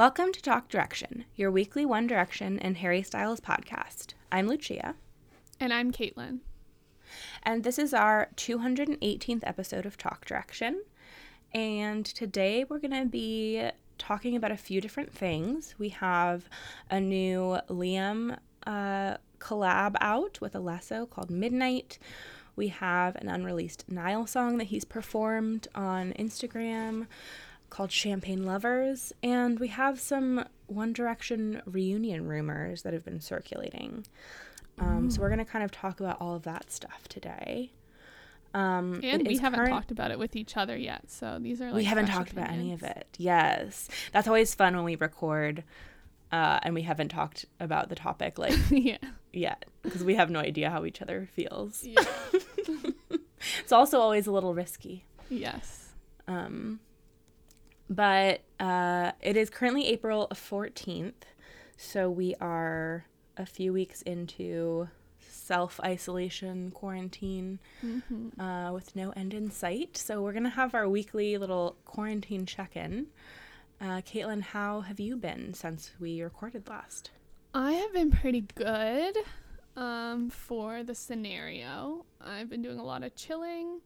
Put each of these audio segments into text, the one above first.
Welcome to Talk Direction, your weekly One Direction and Harry Styles podcast. I'm Lucia, And I'm Caitlin. and this is our 218th episode of Talk Direction. And today we're going to be talking about a few different things. We have a new Liam uh, collab out with Alesso called Midnight. We have an unreleased Niall song that he's performed on Instagram called Champagne Lovers. And we have some One Direction reunion rumors that have been circulating. Um, so we're going to kind of talk about all of that stuff today. Um, And we haven't current- taled about it with each other yet. So these are like we haven't talked about any of it. Yes, that's always fun when we record, uh, and we haven't talked about the topic like yeah. yet because we have no idea how each other feels. Yeah. It's also always a little risky. yes. Um, but uh, it is currently April 14th, so we are a few weeks into self isolation quarantine Mm-hmm. uh, with no end in sight. So we're gonna have our weekly little quarantine check in. Uh, Caitlin, how have you been since we recorded last? I have been pretty good um, for the scenario. I've been doing a lot of chilling.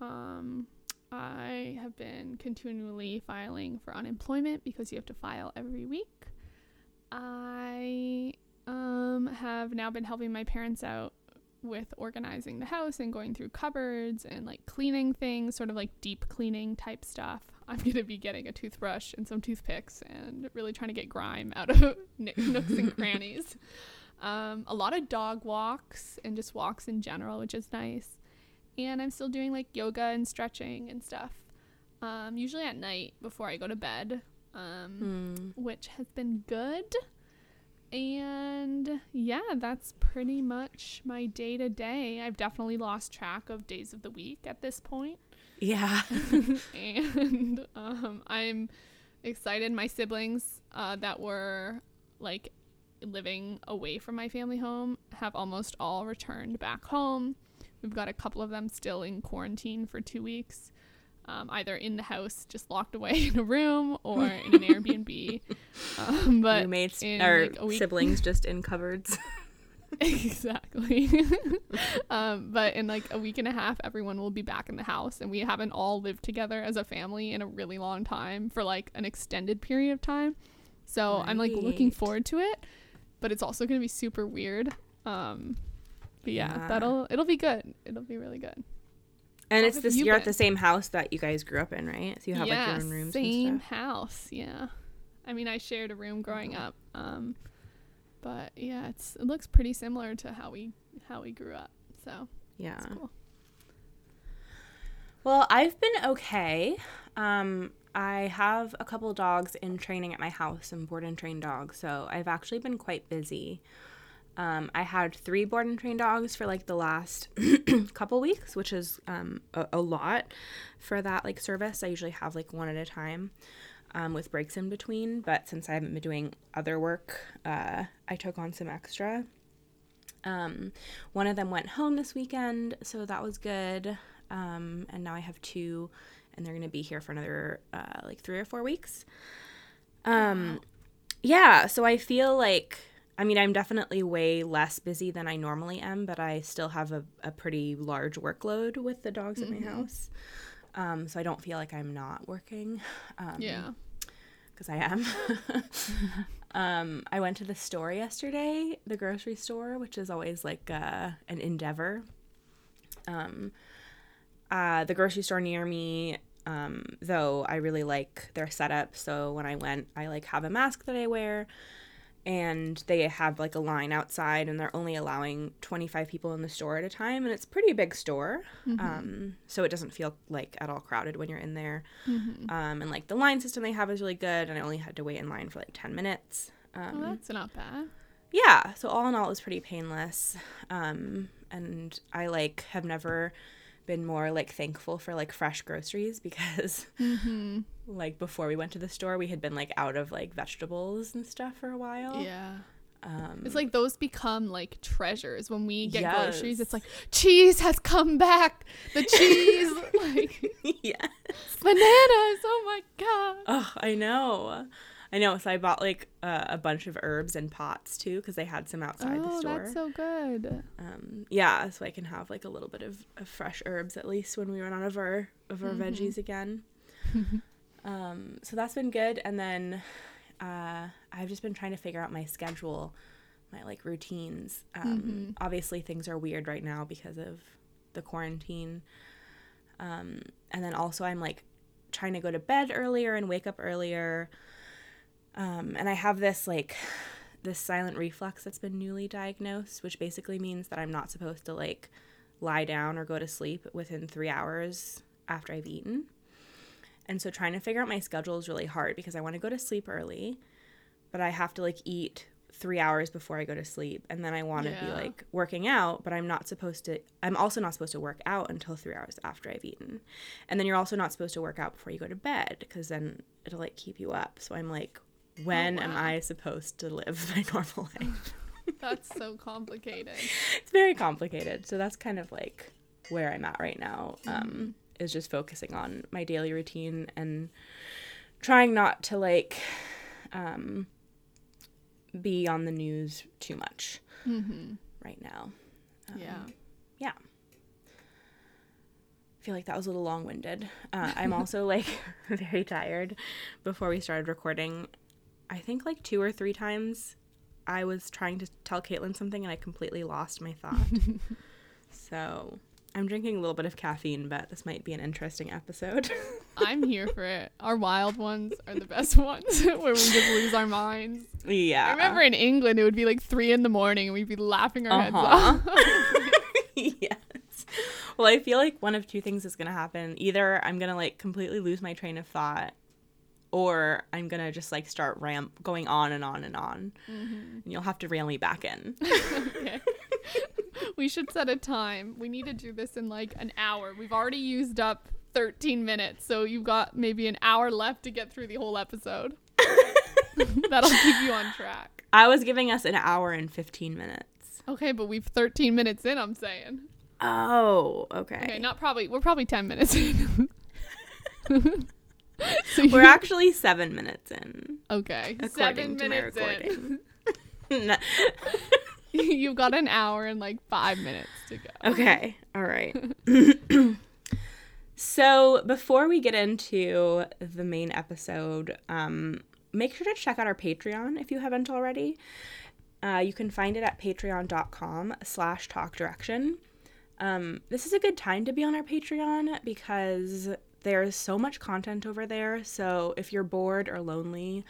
Um, I have been continually filing for unemployment because you have to file every week. I um, have now been helping my parents out with organizing the house and going through cupboards and like cleaning things, sort of like deep cleaning type stuff. I'm going to be getting a toothbrush and some toothpicks and really trying to get grime out of nooks and crannies. Um, a lot of dog walks and just walks in general, which is nice. And I'm still doing like yoga and stretching and stuff, um, usually at night before I go to bed, um, which has been good. And yeah, that's pretty much my day to day. I've definitely lost track of days of the week at this point. Yeah. and um, I'm excited. My siblings uh, that were like living away from my family home have almost all returned back home. We've got a couple of them still in quarantine for two weeks, um, either in the house, just locked away in a room, or in an Airbnb. Um, but Roommates in, or like, siblings just in cupboards. exactly. um, but in like a week and a half, everyone will be back in the house, and we haven't all lived together as a family in a really long time for like an extended period of time. So I'm like looking forward to it, but it's also gonna be super weird. Um, but yeah, Yeah. that'll it'll be good. It'll be really good. and How it's this you you're at the same house that you guys grew up in, right? So you have yeah, like your own rooms same and house. Yeah, I mean, I shared a room growing up. Um, but yeah, it's it looks pretty similar to how we how we grew up. So Yeah. cool. Well, I've been okay. Um, I have a couple dogs in training at my house, some board and trained dogs, so I've actually been quite busy. Um, I had three board and train dogs for like the last couple weeks, which is um, a, a lot for that like service. I usually have like one at a time um, with breaks in between, but since I haven't been doing other work, uh, I took on some extra. Um, one of them went home this weekend, so that was good. Um, and now I have two, and they're gonna be here for another uh, like three or four weeks. Um, yeah, so I feel like I mean I'm definitely way less busy than I normally am, but I still have a, a pretty large workload with the dogs at my house. Um, so I don't feel like I'm not working. Um, Yeah. because I am. um, I went to the store yesterday, the grocery store, which is always like uh, an endeavor. Um, uh, the grocery store near me, um, though, I really like their setup. So when I went, I like have a mask that I wear, and they have like a line outside and they're only allowing 25 people in the store at a time and it's pretty big store. Um, so it doesn't feel like at all crowded when you're in there. Um, and like the line system they have is really good and i only had to wait in line for like 10 minutes. Um, Oh, that's not bad. yeah so all in all it was pretty painless. Um and i like have never been more like thankful for like fresh groceries because like before we went to the store we had been like out of like vegetables and stuff for a while Yeah. um It's like those become like treasures when we get groceries. Yes. It's like cheese has come back. The cheese, like yeah bananas. Oh my god. oh i know i know so i bought like uh, a bunch of herbs and pots too because they had some outside the Oh, store that's so good. um, yeah, so I can have like a little bit of, of fresh herbs at least when we run out of our of our veggies again. um, so that's been good, and then uh, I've just been trying to figure out my schedule, my like routines. Um, Obviously, things are weird right now because of the quarantine, um, and then also I'm like trying to go to bed earlier and wake up earlier. Um, and I have this like this silent reflux that's been newly diagnosed, which basically means that I'm not supposed to like lie down or go to sleep within three hours after I've eaten. And so trying to figure out my schedule is really hard because I want to go to sleep early, but I have to like eat three hours before I go to sleep. And then I want to be like working out, but I'm not supposed to, I'm also not supposed to work out until three hours after I've eaten. And then you're also not supposed to work out before you go to bed because then it'll like keep you up. So I'm like, when am wow. I supposed to live my normal life? That's so complicated. it's very complicated. So that's kind of like where I'm at right now. Um, is just focusing on my daily routine and trying not to like um, be on the news too much right now. Um, Yeah. yeah. I feel like that was a little long winded. Uh, I'm also like very tired. Before we started recording, I think like two or three times I was trying to tell Caitlin something and I completely lost my thought. so I'm drinking a little bit of caffeine, but this might be an interesting episode. I'm here for it. Our wild ones are the best ones where we just lose our minds. yeah. I remember in England it would be like three in the morning and we'd be laughing our Uh-huh. heads off. yes. Well, I feel like one of two things is going to happen. Either I'm going to like completely lose my train of thought or I'm going to just like start ramp going on and on and on. And you'll have to reel me back in. okay. We should set a time. We need to do this in like an hour. We've already used up 13 minutes, so you've got maybe an hour left to get through the whole episode. That'll keep you on track. I was giving us an hour and 15 minutes. Okay, but we've 13 minutes in, I'm saying. Oh, okay. Okay, not probably. We're probably 10 minutes in. so We're actually 7 minutes in. okay. Seven to my minutes in. You've got an hour and like five minutes to go. Okay. All right. so before we get into the main episode, um, make sure to check out our Patreon if you haven't already. Uh, you can find it at patreon.com slash talk direction. Um, this is a good time to be on our Patreon because there's so much content over there. So if you're bored or lonely,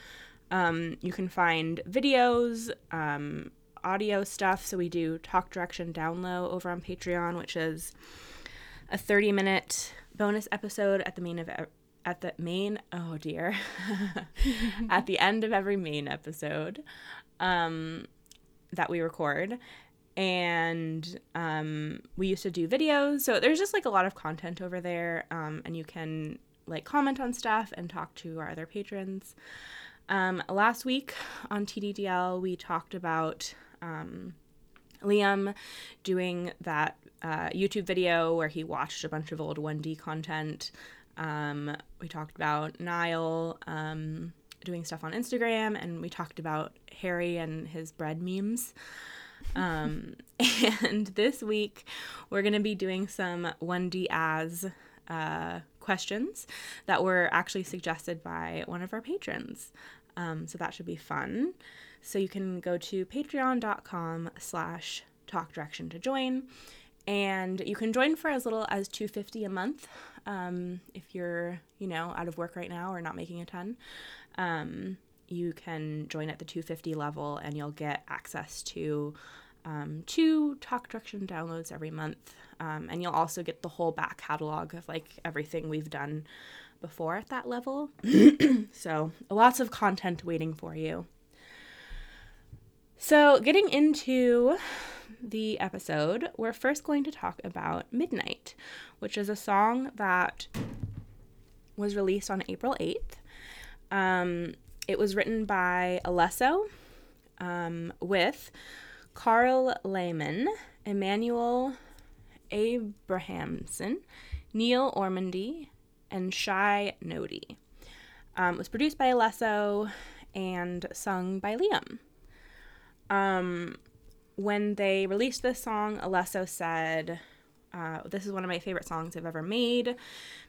um, you can find videos, um, audio stuff. So we do Talk Direction Down Low over on Patreon, which is a 30 minute bonus episode at the main of at the main oh dear at the end of every main episode um, that we record and um, we used to do videos so there's just like a lot of content over there um, and you can like comment on stuff and talk to our other patrons um, last week on tddl we talked about um, liam doing that uh, youtube video where he watched a bunch of old 1d content. Um, we talked about niall um, doing stuff on instagram and we talked about harry and his bread memes. Um, and this week, we're going to be doing some 1D as uh, questions that were actually suggested by one of our patrons. Um, so that should be fun. So you can go to patreon.com slash talk direction to join. And you can join for as little as 250 a month um, if you're, you know, out of work right now or not making a ton. Um, you can join at the 250 level and you'll get access to um, two talk direction down lows every month. Um, and you'll also get the whole back catalog of like everything we've done before at that level. so lots of content waiting for you. So, getting into the episode, we're first going to talk about Midnight, which is a song that was released on April 8th. Um, it was written by Alesso um, with Carl Lehman, Emmanuel Abrahamson, Neil Ormandy, and Shai Nodi. Um, it was produced by Alesso and sung by Liam. Um, when they released this song, Alesso said, uh, This is one of my favorite songs I've ever made.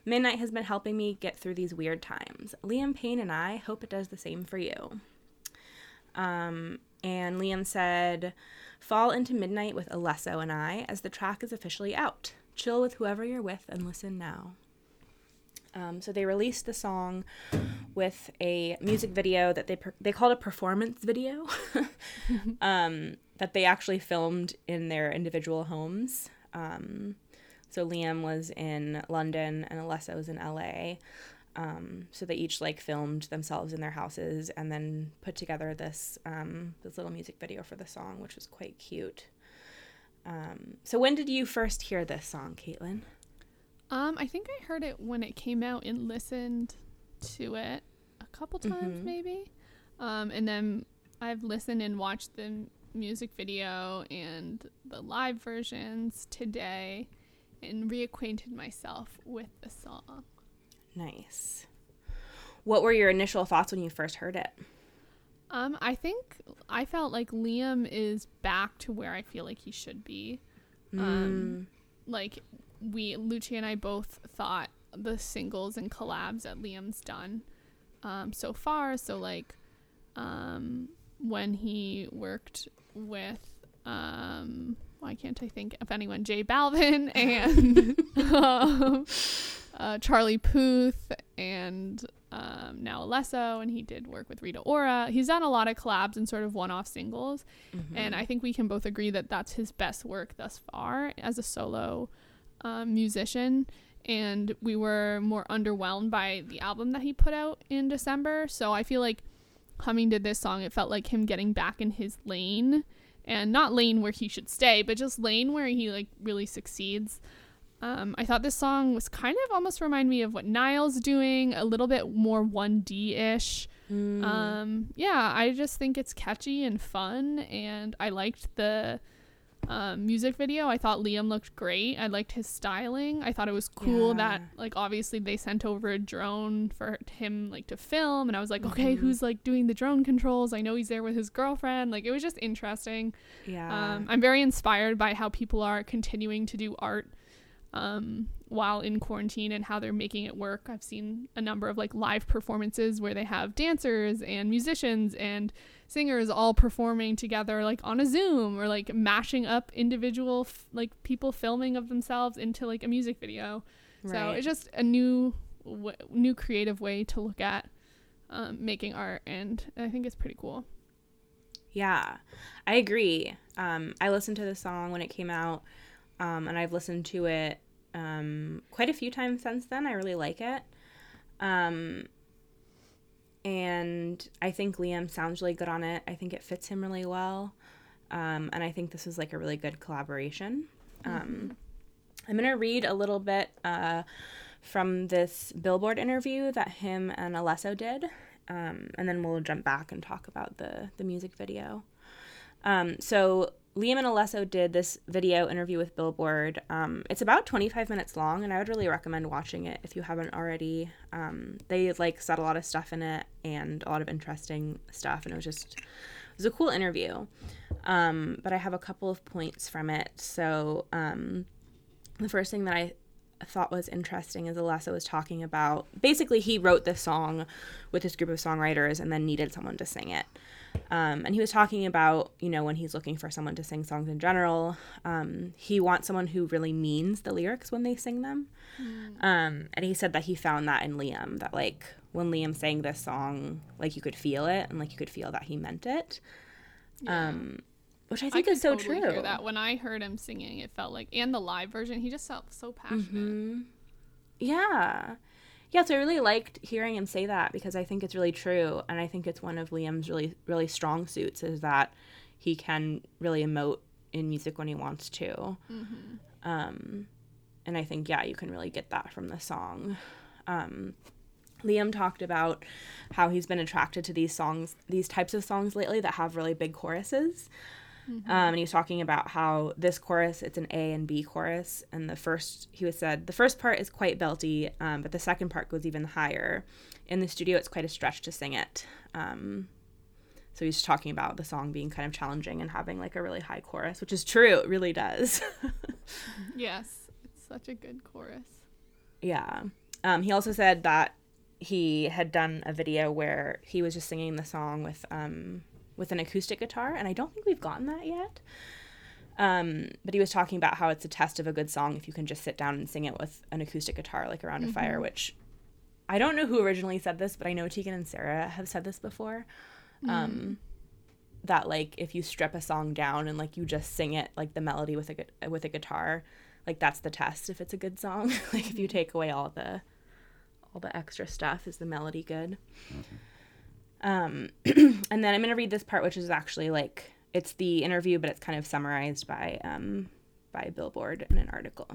Midnight has been helping me get through these weird times. Liam Payne and I hope it does the same for you. Um, and Liam said, Fall into midnight with Alesso and I as the track is officially out. Chill with whoever you're with and listen now. Um, so they released the song with a music video that they per- they called a performance video um, that they actually filmed in their individual homes. Um, so Liam was in London and Alesso was in LA. Um, so they each like filmed themselves in their houses and then put together this um, this little music video for the song, which was quite cute. Um, so when did you first hear this song, Caitlin? Um, I think I heard it when it came out and listened to it a couple times, Mhm. maybe. Um, and then I've listened and watched the music video and the live versions today and reacquainted myself with the song. Nice. What were your initial thoughts when you first heard it? Um, I think I felt like Liam is back to where I feel like he should be. Um, like we Lucia and I both thought the singles and collabs that Liam's done um, so far. So like um, when he worked with um, why can't I think of anyone? J Balvin and um, uh, Charlie Puth and um, now Alesso, and he did work with Rita Ora. He's done a lot of collabs and sort of one-off singles, and I think we can both agree that that's his best work thus far as a solo um, musician. And we were more underwhelmed by the album that he put out in December. So I feel like Humming did this song. It felt like him getting back in his lane, and not lane where he should stay, but just lane where he like really succeeds. Um, I thought this song was kind of almost remind me of what Niall's doing, a little bit more 1D ish. Um, yeah, I just think it's catchy and fun, and I liked the um, music video. I thought Liam looked great. I liked his styling. I thought it was cool that like obviously they sent over a drone for him like to film, and I was like, okay, who's like doing the drone controls? I know he's there with his girlfriend. Like it was just interesting. Yeah. Um, I'm very inspired by how people are continuing to do art um, while in quarantine and how they're making it work. I've seen a number of like live performances where they have dancers and musicians and singers all performing together like on a Zoom or like mashing up individual f- like people filming of themselves into like a music video. So it's just a new w- new creative way to look at um, making art and I think it's pretty cool. Yeah, I agree. Um, I listened to the song when it came out, um, and I've listened to it um, quite a few times since then. I really like it. Um, and I think Liam sounds really good on it. I think it fits him really well. Um, and I think this is like a really good collaboration. Um, I'm going to read a little bit uh, from this Billboard interview that him and Alesso did. Um, and then we'll jump back and talk about the, the music video. Um, so Liam and Alesso did this video interview with Billboard. Um, it's about 25 minutes long, and I would really recommend watching it if you haven't already. Um, they like said a lot of stuff in it and a lot of interesting stuff, and it was just it was a cool interview. Um, but I have a couple of points from it. So um, the first thing that I thought was interesting is Alesso was talking about basically he wrote this song with this group of songwriters and then needed someone to sing it. Um, and he was talking about, you know, when he's looking for someone to sing songs in general, um, he wants someone who really means the lyrics when they sing them. Um, and he said that he found that in Liam, that like when Liam sang this song, like you could feel it and like you could feel that he meant it. Um, which I I think could is so totally true. that when I heard him singing. It felt like, and the live version, he just felt so passionate. Mm-hmm. Yeah. Yeah, so I really liked hearing him say that because I think it's really true and I think it's one of Liam's really really strong suits is that he can really emote in music when he wants to. Um and I think yeah, you can really get that from the song. Um Liam talked about how he's been attracted to these songs, these types of songs lately that have really big choruses. Um, and he was talking about how this chorus, it's an A and B chorus. And the first, he was said, the first part is quite belty, um, but the second part goes even higher. In the studio, it's quite a stretch to sing it. Um, so he's talking about the song being kind of challenging and having like a really high chorus, which is true. It really does. Yes, it's such a good chorus. Yeah. Um, he also said that he had done a video where he was just singing the song with um, with an acoustic guitar, and I don't think we've gotten that yet. Um, but he was talking about how it's a test of a good song if you can just sit down and sing it with an acoustic guitar, like around a fire. Which I don't know who originally said this, but I know Tegan and Sara have said this before. Um, that like if you strip a song down and like you just sing it like the melody with a with a guitar, like that's the test if it's a good song. like if you take away all the all the extra stuff, is the melody good? Um, and then I'm gonna read this part, which is actually like it's the interview, but it's kind of summarized by um, by Billboard in an article.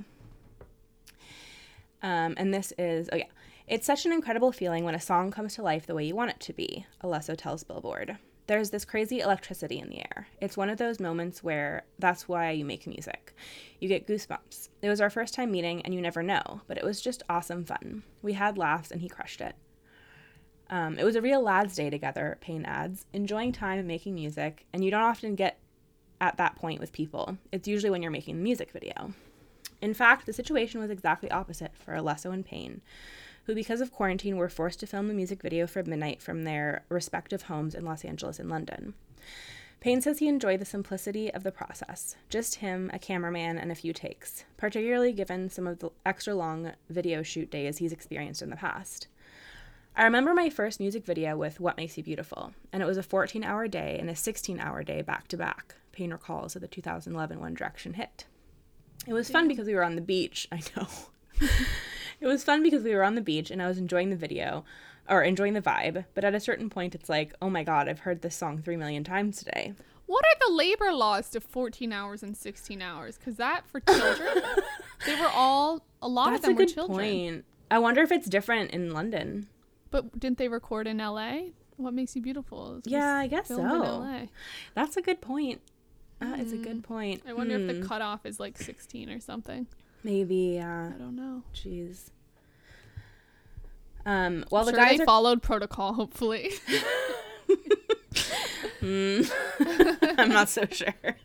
Um, and this is oh yeah, it's such an incredible feeling when a song comes to life the way you want it to be. Alesso tells Billboard. There's this crazy electricity in the air. It's one of those moments where that's why you make music. You get goosebumps. It was our first time meeting, and you never know, but it was just awesome fun. We had laughs, and he crushed it. Um, it was a real lads' day together, Payne adds, enjoying time and making music, and you don't often get at that point with people. It's usually when you're making the music video. In fact, the situation was exactly opposite for Alesso and Payne, who, because of quarantine, were forced to film the music video for Midnight from their respective homes in Los Angeles and London. Payne says he enjoyed the simplicity of the process just him, a cameraman, and a few takes, particularly given some of the extra long video shoot days he's experienced in the past. I remember my first music video with What Makes You Beautiful, and it was a 14 hour day and a 16 hour day back to back, Payne recalls of the 2011 One Direction hit. It was fun because we were on the beach. I know. it was fun because we were on the beach and I was enjoying the video or enjoying the vibe, but at a certain point it's like, oh my god, I've heard this song three million times today. What are the labor laws to 14 hours and 16 hours? Because that for children, they were all, a lot That's of them a good were children. point. I wonder if it's different in London. But didn't they record in LA? What Makes You Beautiful? Yeah, I guess so. LA. That's a good point. That is a good point. Mm. I wonder if Hmm. the cutoff is like 16 or something. maybe. Uh, I don't know. jeez. Um. Well, the sure guys are followed protocol, hopefully. I'm not so sure.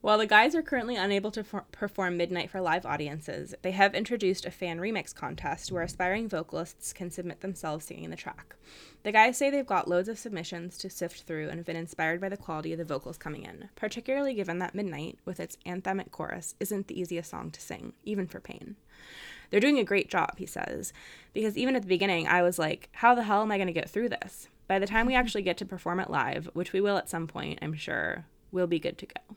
While the guys are currently unable to for- perform Midnight for live audiences, they have introduced a fan remix contest where aspiring vocalists can submit themselves singing the track. The guys say they've got loads of submissions to sift through and have been inspired by the quality of the vocals coming in, particularly given that Midnight, with its anthemic chorus, isn't the easiest song to sing, even for Payne. They're doing a great job, he says, because even at the beginning, I was like, how the hell am I going to get through this? By the time we actually get to perform it live, which we will at some point, I'm sure, we'll be good to go.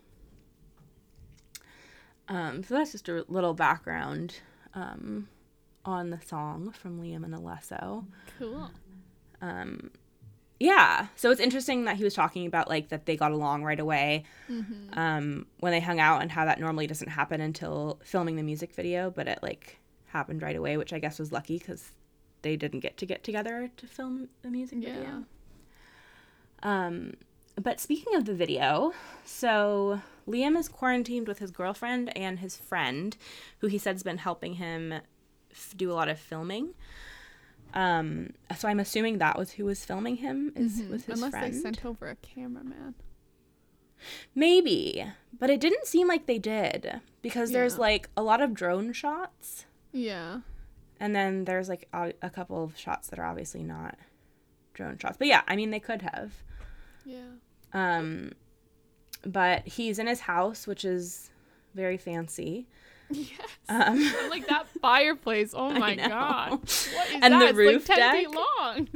Um, so that's just a little background um, on the song from Liam and Alesso. cool. Yeah, so it's interesting that he was talking about like that they got along right away um, when they hung out, and how that normally doesn't happen until filming the music video, but it like happened right away, which I guess was lucky because they didn't get to get together to film the music Yeah. video. Um, but speaking of the video, so Liam is quarantined with his girlfriend and his friend, who he said's been helping him f- do a lot of filming. Um, so I'm assuming that was who was filming him is was his friend. Unless friend. they sent over a cameraman. Maybe, but it didn't seem like they did because there's like a lot of drone shots, Yeah. and then there's like a, a couple of shots that are obviously not drone shots. But yeah, I mean they could have. Yeah. Um, but he's in his house, which is very fancy. Yes. Um, like that fireplace. Oh my god. What is And that? the It's roof like 10 feet deck. long.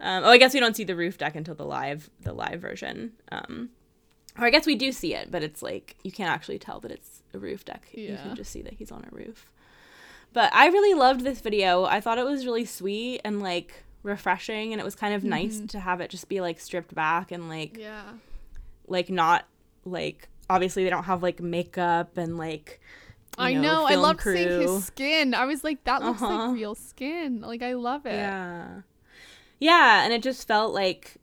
Um, oh, I guess we don't see the roof deck until the live the live version. Um, or I guess we do see it, but it's like you can't actually tell that it's a roof deck. Yeah. You can just see that he's on a roof. But I really loved this video. I thought it was really sweet and like refreshing, and it was kind of nice to have it just be like stripped back and like Yeah. like not like obviously they don't have like makeup and like I know. I film loved seeing his skin. I was like, that looks Uh-huh. like real skin. Like I love it. Yeah. Yeah, and it just felt like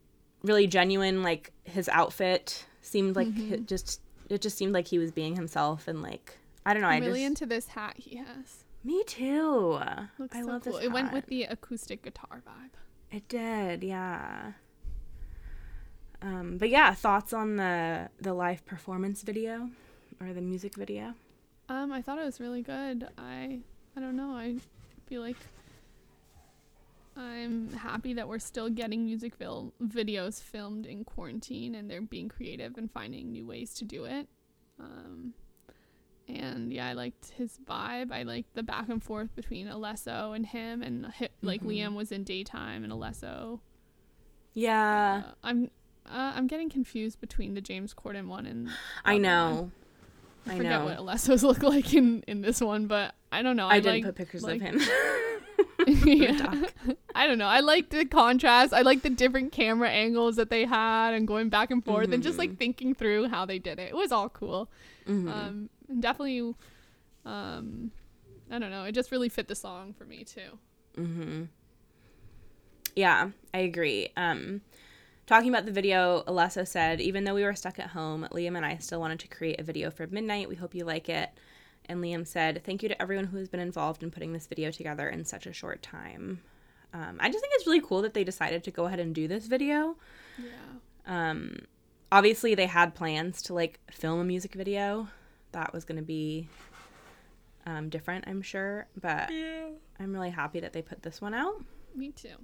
really genuine like his outfit seemed like Mm-hmm. it just it just seemed like he was being himself and like I don't know, I I'm really just into this hat he has. Me too. Looks I so love cool. this It went with the acoustic guitar vibe. It did, yeah. Um, but yeah, thoughts on the the live performance video or the music video? Um, I thought it was really good. I I don't know. I feel like I'm happy that we're still getting music fil- videos filmed in quarantine and they're being creative and finding new ways to do it. Um, and yeah, I liked his vibe. I liked the back and forth between Alesso and him, and like Liam was in daytime and Alesso. Yeah, Uh, I'm uh, I'm getting confused between the James Corden one and I know. one. I I forget know. what Alesso's look like in in this one, but I don't know. I, I, didn't like, put pictures like- of him. yeah. I don't know. I like the contrast. I like the different camera angles that they had and going back and forth and just like thinking through how they did it. It was all cool. Mhm. Um, and definitely, um, I don't know. It just really fit the song for me too. Mm-hmm. Yeah, I agree. Um, talking about the video, Alesso said, even though we were stuck at home, Liam and I still wanted to create a video for midnight. We hope you like it. And Liam said, thank you to everyone who has been involved in putting this video together in such a short time. Um, I just think it's really cool that they decided to go ahead and do this video. Yeah. Um, obviously, they had plans to like film a music video. That was going to be um, different, I'm sure. But I'm really happy that they put this one out. Me too.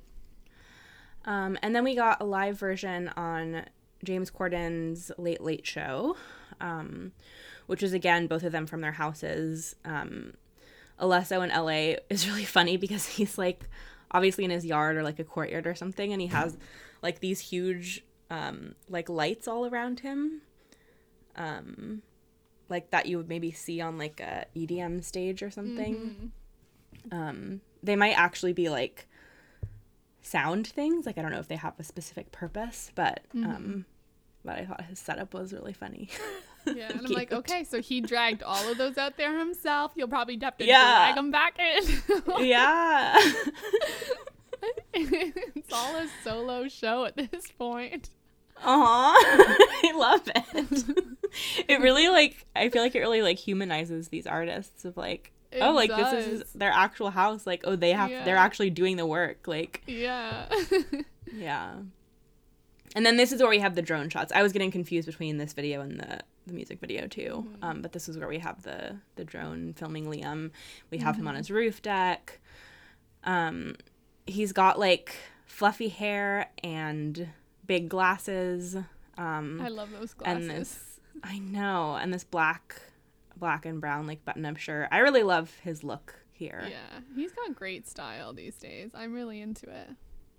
Um, and then we got a live version on James Corden's Late Late Show, um, which is again both of them from their houses. Um, Alesso in LA is really funny because he's like obviously in his yard or like a courtyard or something, and he has like these huge um, like lights all around him, um, like that you would maybe see on like a EDM stage or something. Um, they might actually be like sound things. Like I don't know if they have a specific purpose, but um but I thought his setup was really funny. Yeah, and I'm like, okay, so he dragged all of those out there himself. You'll probably have to Yeah. drag them back in. yeah. it's all a solo show at this point. Aw. I love it. it really like I feel like it really like humanizes these artists of like It oh like this is their actual house like oh they have they're actually doing the work like Yeah. yeah. And then this is where we have the drone shots. I was getting confused between this video and the the music video too. Um, but this is where we have the the drone filming liam. We have him on his roof deck. Um he's got like fluffy hair and big glasses. Um I love those glasses. and this i know and this black black and brown like button up shirt i really love his look here Yeah, he's got great style these days. I'm really into it.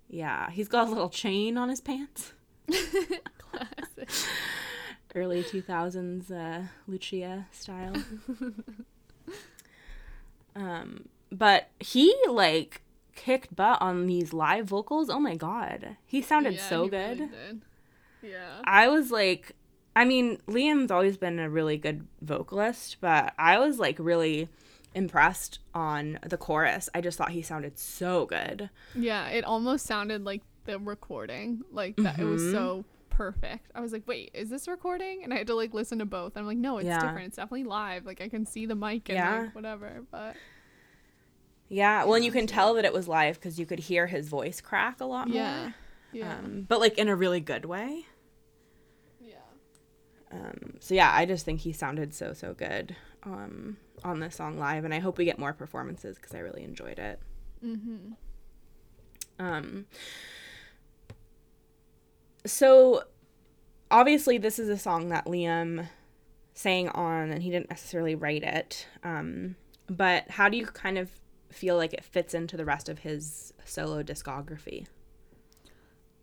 yeah he's got a little chain on his pants Classic. early 2000s uh, Lucia style. um, but he like kicked butt on these live vocals. Oh my god, he sounded Yeah, so he good. really. Yeah. I was like, I mean, Liam's always been a really good vocalist, but I was like really impressed on the chorus. I just thought he sounded so good. Yeah, it almost sounded like the recording. Like that it was Mhm. so perfect. I was like, "Wait, is this recording?" And I had to like listen to both. I'm like, "No, it's Yeah. different. It's definitely live. Like I can see the mic and Yeah. like whatever." But Yeah, well, and you can tell that it was live because you could hear his voice crack a lot more. yeah. Yeah. Um, but like in a really good way. Um, so yeah, I just think he sounded so so good um, on this song live, and I hope we get more performances because I really enjoyed it. Mhm. Um, so obviously, this is a song that Liam sang on, and he didn't necessarily write it. Um, but how do you kind of feel like it fits into the rest of his solo discography?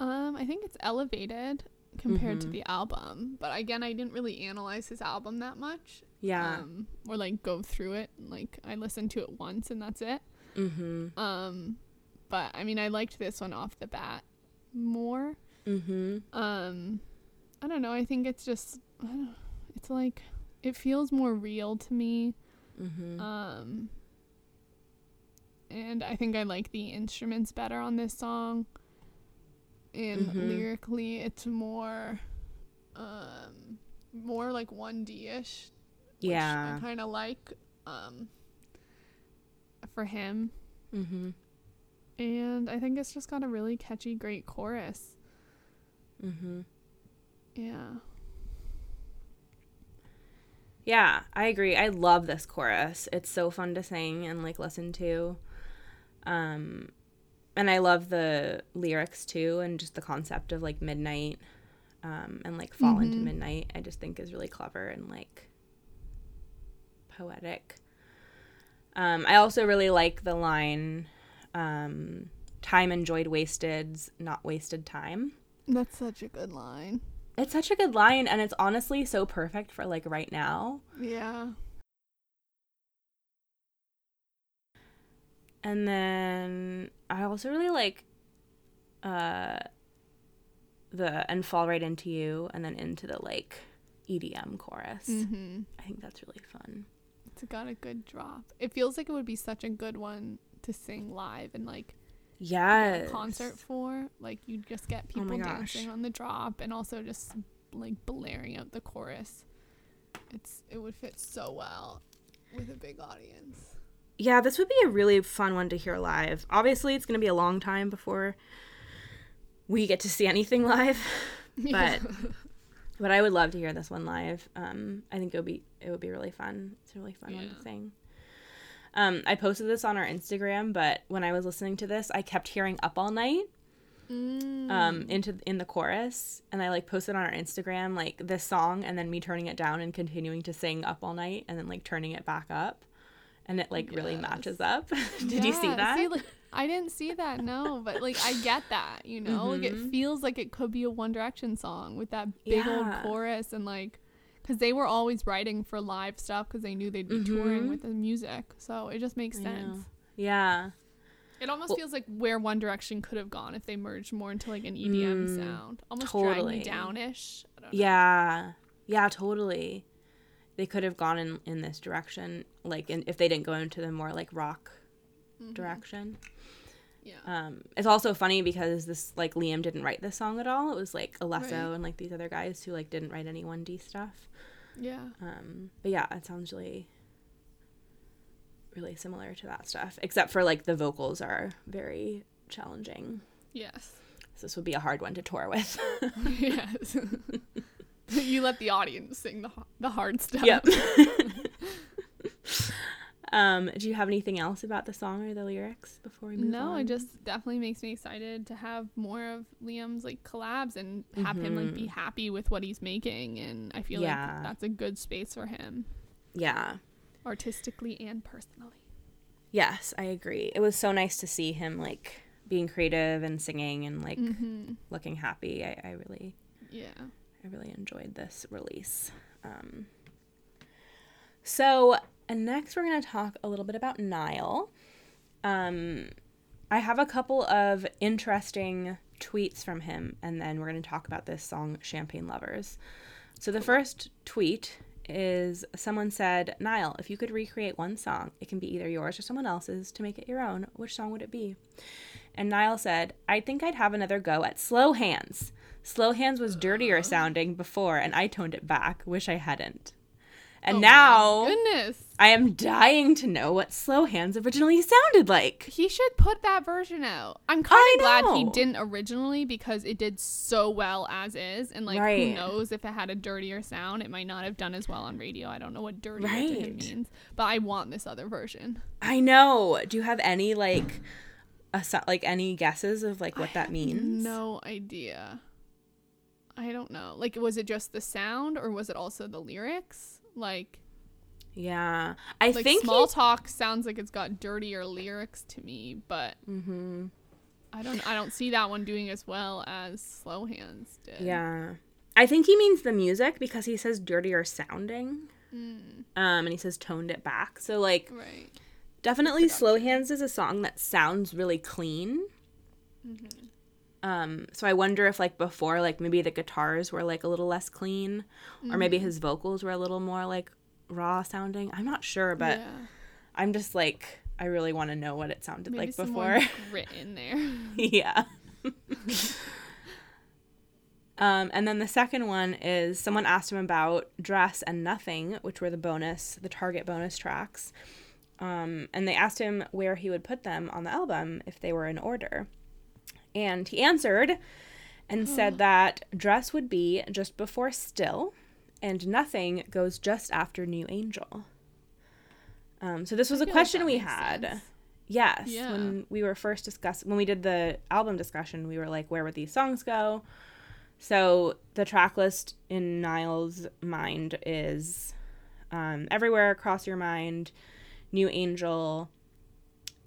Um, I think it's elevated compared to Mhm. the album, but again, I didn't really analyze his album that much. Yeah. Um, or like go through it. Like I listened to it once and that's it. mm-hmm. Um, but I mean, I liked this one off the bat more. Mm-hmm. Um, I don't know. I think it's just, I don't it's like it feels more real to me. Mm-hmm. Um, and I think I like the instruments better on this song. And Mhm. lyrically, it's more, um, more like 1D ish. yeah. I kind of like, um, for him. Mm-hmm. And I think it's just got a really catchy, great chorus. Mm-hmm. Yeah. Yeah, I agree. I love this chorus. It's so fun to sing and like listen to. Um and I love the lyrics too and just the concept of like midnight um and like fall into Mhm. midnight. I just think is really clever and like poetic. Um I also really like the line um time enjoyed wasted's not wasted time. That's such a good line. It's such a good line and it's honestly so perfect for like right now. Yeah. And then I also really like uh the and fall right into you and then into the like EDM chorus. Mm-hmm. I think that's really fun. It's got a good drop. It feels like it would be such a good one to sing live and like Yes. a concert for. Like you'd just get Oh people gosh. dancing on the drop and also just like blaring out the chorus. It's it would fit so well with a big audience. Yeah, this would be a really fun one to hear live. Obviously, it's going to be a long time before we get to see anything live, but but I would love to hear this one live. Um, I think it would be it would be really fun. It's a really fun one to sing. Um, I posted this on our Instagram, but when I was listening to this, I kept hearing "Up All Night" Mm. um, into in the chorus, and I like posted on our Instagram like this song, and then me turning it down and continuing to sing "Up All Night," and then like turning it back up, and it like really matches up. Did you see Yeah, that? like, I didn't see that, no, but like I get that, you know, like it Mhm. feels like it could be a One Direction song with that big old chorus and like, because they were always writing for live stuff because they knew they'd be touring Mhm. with the music, so it just makes sense. yeah. It almost Well- feels like where One Direction could have gone if they merged more into like an EDM Mm, sound, almost totally. drag me down ish. Yeah. Yeah, totally. They could have gone in, in this direction, like in, if they didn't go into the more like rock direction. Yeah. Um, it's also funny because this like Liam didn't write this song at all. It was like Alesso Right. and like these other guys who like didn't write any 1D stuff. yeah. Um, but yeah, it sounds really, really similar to that stuff, except for like the vocals are very challenging. Yes. So this would be a hard one to tour with. yes. you let the audience sing the the hard stuff. Yep. um, do you have anything else about the song or the lyrics before we move No, on? it just definitely makes me excited to have more of Liam's like collabs and have him like be happy with what he's making and I feel Mm-hmm. Yeah. like that's a good space for him yeah. artistically and personally. Yes, I agree. It was so nice to see him like being creative and singing and like Mm-hmm. looking happy. I, I really Yeah. I really enjoyed this release. Um, so and next we're gonna talk a little bit about Niall. Um, I have a couple of interesting tweets from him, and then we're gonna talk about this song "Champagne Lovers." So the first tweet is someone said, "Niall, if you could recreate one song, it can be either yours or someone else's to make it your own. Which song would it be?" And Niall said, I think I'd have another go at Slow Hands. Slow Hands was dirtier sounding before, and I toned it back. Wish I hadn't. And Oh now goodness. I am dying to know what Slow Hands originally sounded like. He should put that version out. I'm kind of glad he didn't originally because it did so well as is. And like, who knows if it had a dirtier sound, it might not have done as well on radio. I don't know what dirtier Right. means, but I want this other version. I know. Do you have any like a like any guesses of like what that means? No idea. I don't know. Like, was it just the sound or was it also the lyrics? Like Yeah. I like think small he- talk sounds like it's got dirtier lyrics to me, but Mm-hmm. I don't I don't see that one doing as well as Slow Hands did. Yeah. I think he means the music because he says dirtier sounding. Mm, Um, and he says toned it back. So like right. definitely Slow Hands is a song that sounds really clean. Mm-hmm. Um, so I wonder if like before, like maybe the guitars were like a little less clean, or maybe Mm-hmm. his vocals were a little more like raw sounding. I'm not sure, but yeah. I'm just like I really want to know what it sounded Maybe like before. grit in there. yeah. um, and then the second one is someone asked him about Dress and Nothing, which were the bonus, the target bonus tracks. Um, and they asked him where he would put them on the album if they were in order. And he answered and said that Dress would be just before Still, and Nothing goes just after New Angel. Um, so this was I a feel like question we had. sense. Yes. Yeah. When we were first discussing, when we did the album discussion, we were like, where would these songs go? So the track list in Niall's mind is um, Everywhere Across Your Mind, New Angel,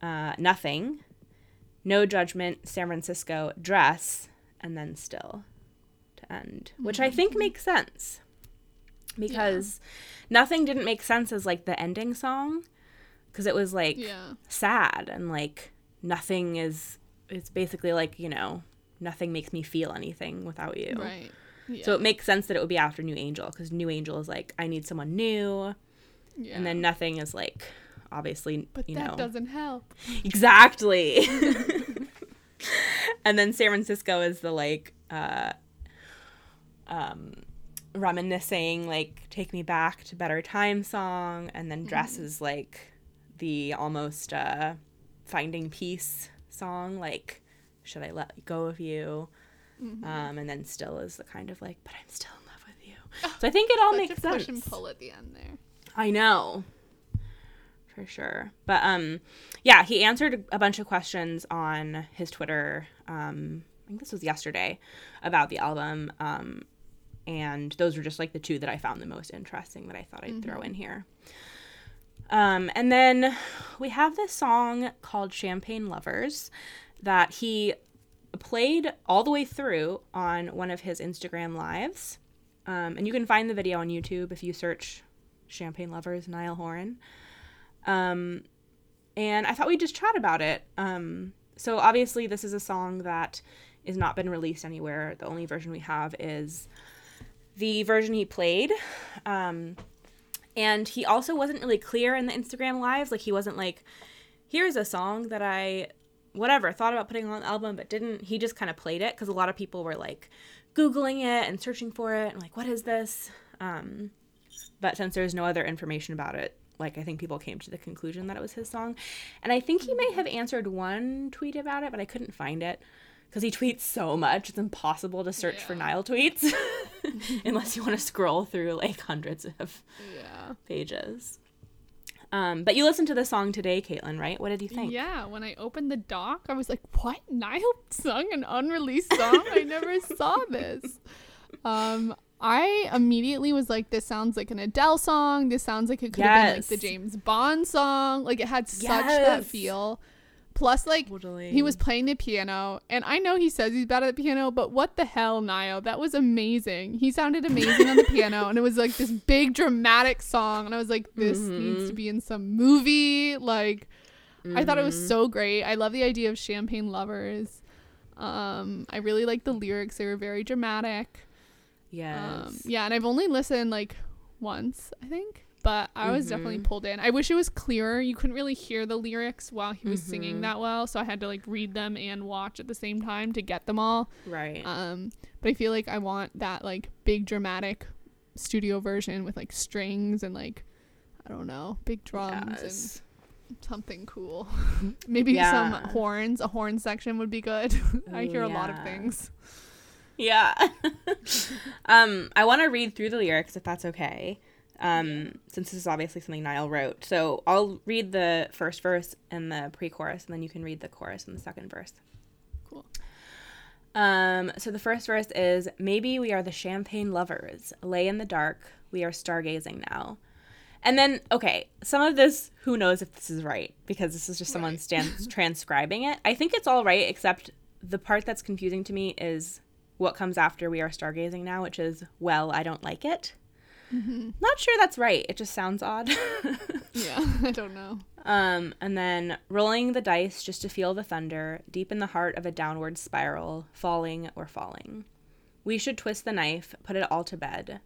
uh, Nothing, No Judgment, San Francisco, Dress, and then Still to end, which I think mm-hmm. makes sense because Nothing didn't make sense as like the ending song because it was like Yeah. sad and like nothing is it's basically like you know nothing makes me feel anything without you Right. Yeah. so it makes sense that it would be after new angel because new angel is like i need someone new yeah. and then nothing is like obviously but that know. doesn't help. exactly. And then san francisco is the like uh um reminiscing like take me back to better time song and then dress is like the almost uh finding peace song like should i let go of you? Um and then still is the kind of like but i'm still in love with you. So i think it all makes sense push and pull at the end there. I know. For sure. But um yeah, he answered a bunch of questions on his Twitter. Um I think this was yesterday about the album. Um and those were just like the two that I found the most interesting that I thought I'd throw in here. Um and then we have this song called Champagne Lovers that he played all the way through on one of his Instagram lives. Um, and you can find the video on YouTube if you search Champagne Lovers Niall Horan. Um, and I thought we'd just chat about it. Um, so obviously, this is a song that is not been released anywhere. The only version we have is the version he played. Um, and he also wasn't really clear in the Instagram lives. Like he wasn't like, "Here's a song that I, whatever, thought about putting on the album but didn't." He just kind of played it because a lot of people were like googling it and searching for it and like, "What is this?" Um, but since there's no other information about it, like I think people came to the conclusion that it was his song. And I think he may have answered one tweet about it, but I couldn't find it because he tweets so much. It's impossible to search for Niall tweets unless you want to scroll through like hundreds of Yeah. pages. Um, but you listened to the song today, Caitlin, right? What did you think? Yeah, when I opened the doc, I was like, "What? Niall sung an unreleased song? I never saw this." Um, I immediately was like, "This sounds like an Adele song. This sounds like it could have been like the James Bond song. Like it had such that feel." Plus, like Totally. he was playing the piano, and I know he says he's bad at the piano, but what the hell, Niall? That was amazing. He sounded amazing on the piano, and it was like this big dramatic song, and I was like, "This needs to be in some movie." Like, I thought it was so great. I love the idea of champagne lovers. Um, I really like the lyrics; they were very dramatic. Yes. Um, yeah, and I've only listened like once, I think, but I was definitely pulled in. I wish it was clearer. You couldn't really hear the lyrics while he was singing that well, so I had to like read them and watch at the same time to get them all. right. Um, but I feel like I want that like big dramatic studio version with like strings and like I don't know, big drums yes. and something cool. Maybe Yeah. some horns. A horn section would be good. I hear a lot of things. Yeah. um, I want to read through the lyrics if that's okay. Um, since this is obviously something Niall wrote. So I'll read the first verse and the pre chorus, and then you can read the chorus and the second verse. Cool. Um, so the first verse is Maybe we are the champagne lovers, lay in the dark, We are stargazing now. And then, okay, some of this, who knows if this is right because this is just someone Right. stand, transcribing it. I think it's all right, except the part that's confusing to me is what comes after we are stargazing now, which is, well, I don't like it. Not sure that's right. It just sounds odd. Yeah, I don't know. um, and then rolling the dice just to feel the thunder deep in the heart of a downward spiral, falling or falling. We should twist the knife, put it all to bed.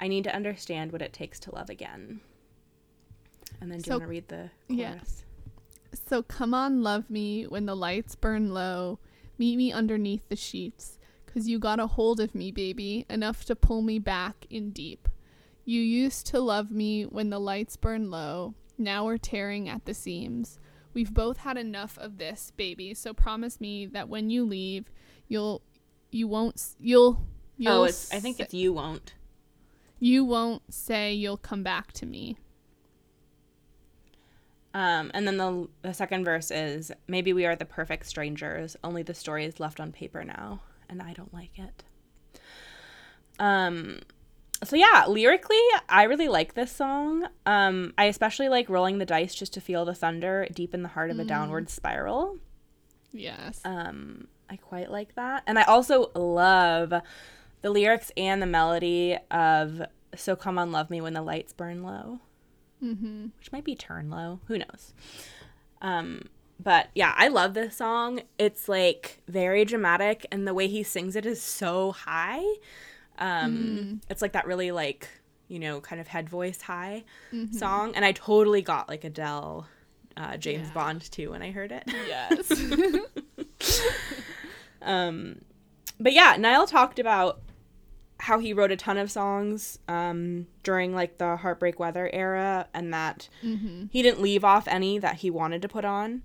I need to understand what it takes to love again. And then do you So- want to read the yeah. chorus? So come on, love me when the lights burn low. Meet me underneath the sheets. Cause you got a hold of me, baby, enough to pull me back in deep. You used to love me when the lights burn low. Now we're tearing at the seams. We've both had enough of this, baby. So promise me that when you leave, you'll you won't s- you'll you'll Oh, it's, I think it's you won't. you won't say you'll come back to me. Um, and then the, the second verse is maybe we are the perfect strangers, only the story is left on paper now, and I don't like it. Um, so yeah, lyrically, I really like this song. Um, I especially like rolling the dice just to feel the thunder deep in the heart of a downward spiral. Yes. Um, I quite like that, and I also love the lyrics and the melody of "So Come On, Love Me When the Lights Burn Low." mm-hmm. which might be turn low who knows um but yeah i love this song. It's like very dramatic and the way he sings it is so high. Um it's like that really like you know kind of head voice high song. And i totally got like adele uh, james Yeah. bond too when i heard it. Yes. um but yeah niall talked about how he wrote a ton of songs um during like the heartbreak weather era and that mm-hmm. he didn't leave off any that he wanted to put on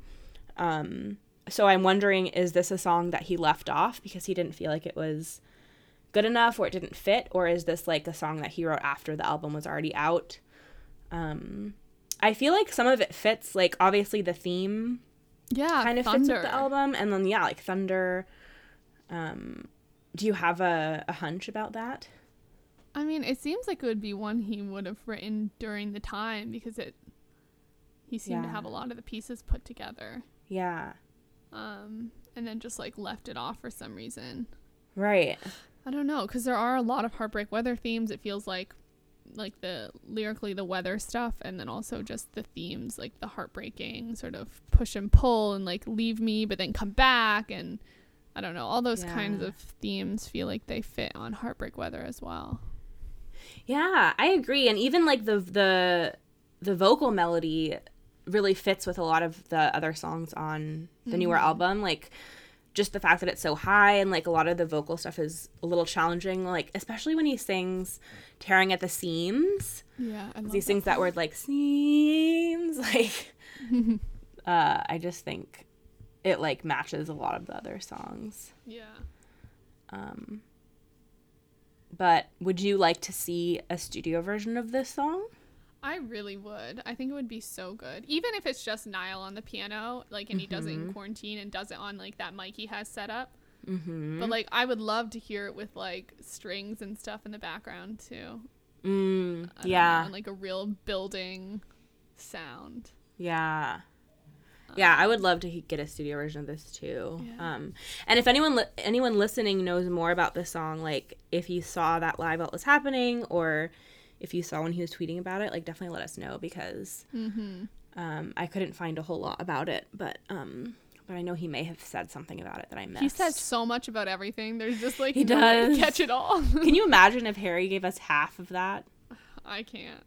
um so i'm wondering is this a song that he left off because he didn't feel like it was good enough or it didn't fit or is this like a song that he wrote after the album was already out um i feel like some of it fits like obviously the theme Yeah. kind of thunder. fits with the album and then yeah like thunder um do you have a, a hunch about that I mean, it seems like it would be one he would have written during the time because it. He seemed to have a lot of the pieces put together, yeah um, and then just like left it off for some reason. right I don't know, because there are a lot of heartbreak weather themes. It feels like, like the lyrically the weather stuff, and then also just the themes like the heartbreaking sort of push and pull and like leave me but then come back and I don't know all those kinds of themes feel like they fit on heartbreak weather as well. Yeah, I agree. And even like the the the vocal melody really fits with a lot of the other songs on the newer album. Like just the fact that it's so high and like a lot of the vocal stuff is a little challenging. Like especially when he sings "tearing at the seams." Yeah, He sings that word like seams. Like uh, I just think it like matches a lot of the other songs. Yeah. Um, but would you like to see a studio version of this song? I really would. I think it would be so good. Even if it's just Niall on the piano, like, and he does it in quarantine and does it on like that mic he has set up. Mm-hmm. But like, I would love to hear it with like strings and stuff in the background too. Mm, don't know, yeah, and like a real building sound. yeah, yeah. I would love to he- get a studio version of this too. Yeah. Um, and if anyone li- anyone listening knows more about this song, like if you saw that live what was happening, or if you saw when he was tweeting about it, like definitely let us know because Mm-hmm. um, I couldn't find a whole lot about it, but um, but I know he may have said something about it that I missed. He says so much about everything. There's just like He no way to does. catch it all. Can you imagine if Harry gave us half of that? I can't.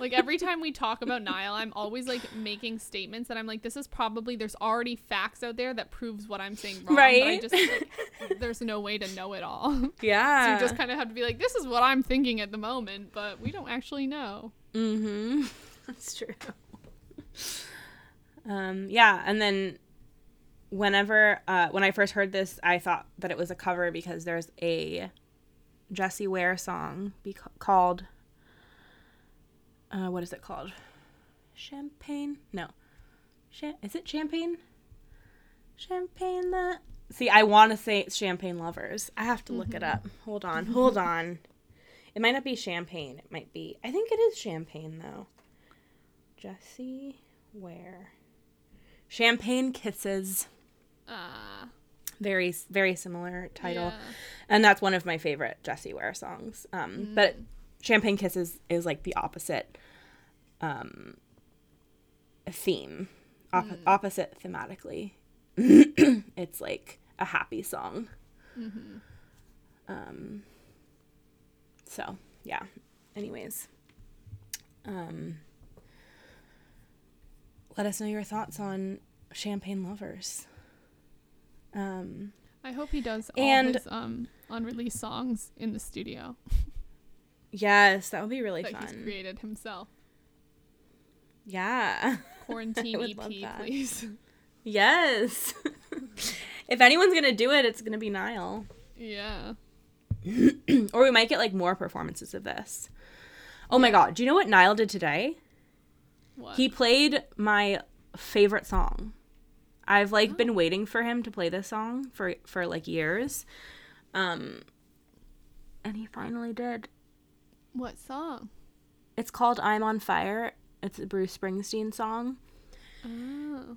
Like every time we talk about Niall, I'm always like making statements that I'm like, this is probably there's already facts out there that proves what I'm saying wrong. But I Right. just like, there's no way to know it all. so Yeah. you just kind of have to be like, this is what I'm thinking at the moment, but we don't actually know. Mm-hmm. That's true. Um, yeah, and then whenever uh, when I first heard this, I thought that it was a cover because there's a Jessie Ware song be- called uh, what is it called? Champagne? No. Cha- is it champagne? Champagne that See, I want to say it's Champagne Lovers. I have to look it up. Hold on. Hold on. It might not be champagne. It might be. I think it is champagne though. Jessie Ware. Champagne Kisses. Ah. Very very similar title. yeah. And that's one of my favorite Jessie Ware songs. Um but Champagne Kisses is like the opposite um theme. Op- opposite thematically. it's like a happy song. Um so, yeah. Anyways. Um let us know your thoughts on Champagne Lovers. Um I hope he does all And- his um unreleased songs in the studio yes, that would be really that he's fun. created himself. Yeah. Quarantine EP, please. Yes. if anyone's gonna do it, it's gonna be Niall. yeah. Or we might get like more performances of this. Oh my god, do you know what Niall did today? What? He played my favorite song. I've like been waiting for him to play this song for for like years. Um and he finally did. What song? It's called I'm on Fire. It's a Bruce Springsteen song. Oh.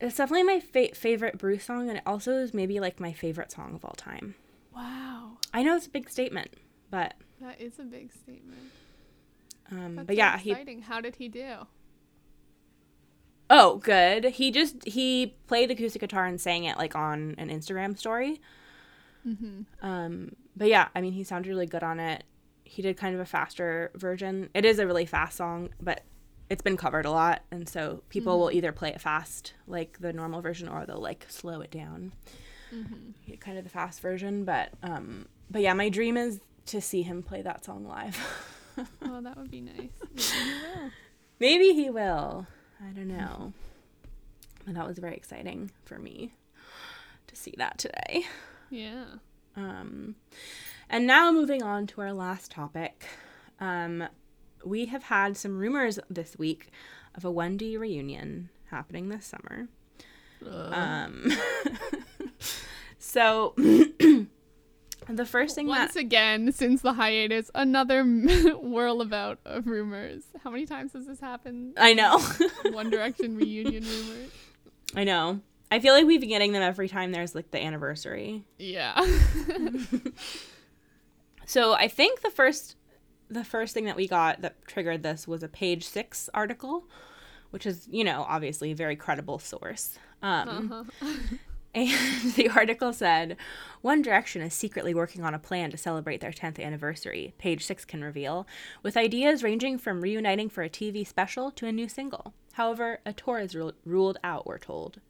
It's definitely my fa- favorite Bruce song and it also is maybe like my favorite song of all time. Wow. I know it's a big statement, but That is a big statement. um That's but yeah, so he. How did he do? Oh, good. He just he played acoustic guitar and sang it like on an Instagram story. Mm-hmm. Um, but yeah, I mean, he sounded really good on it. He did kind of a faster version. It is a really fast song, but it's been covered a lot, and so people will either play it fast, like the normal version, or they'll like slow it down. Mm-hmm. Kind of the fast version, but um, but yeah, my dream is to see him play that song live. Oh, that would be nice. Maybe he will. Maybe he will. I don't know. But that was very exciting for me to see that today. Yeah. Um, and now moving on to our last topic. Um, we have had some rumors this week of a 1D reunion happening this summer. Um, so the first thing Once that again, since the hiatus, another whirlabout of rumors. How many times has this happened? I know, One Direction reunion rumors. I know. I feel like we've been getting them every time there's like the anniversary. Yeah. So I think the first the first thing that we got that triggered this was a page six article, which is, you know, obviously a very credible source. Um, And the article said, One Direction is secretly working on a plan to celebrate their 10th anniversary, page 6 can reveal, with ideas ranging from reuniting for a TV special to a new single. However, a tour is ru- ruled out, we're told.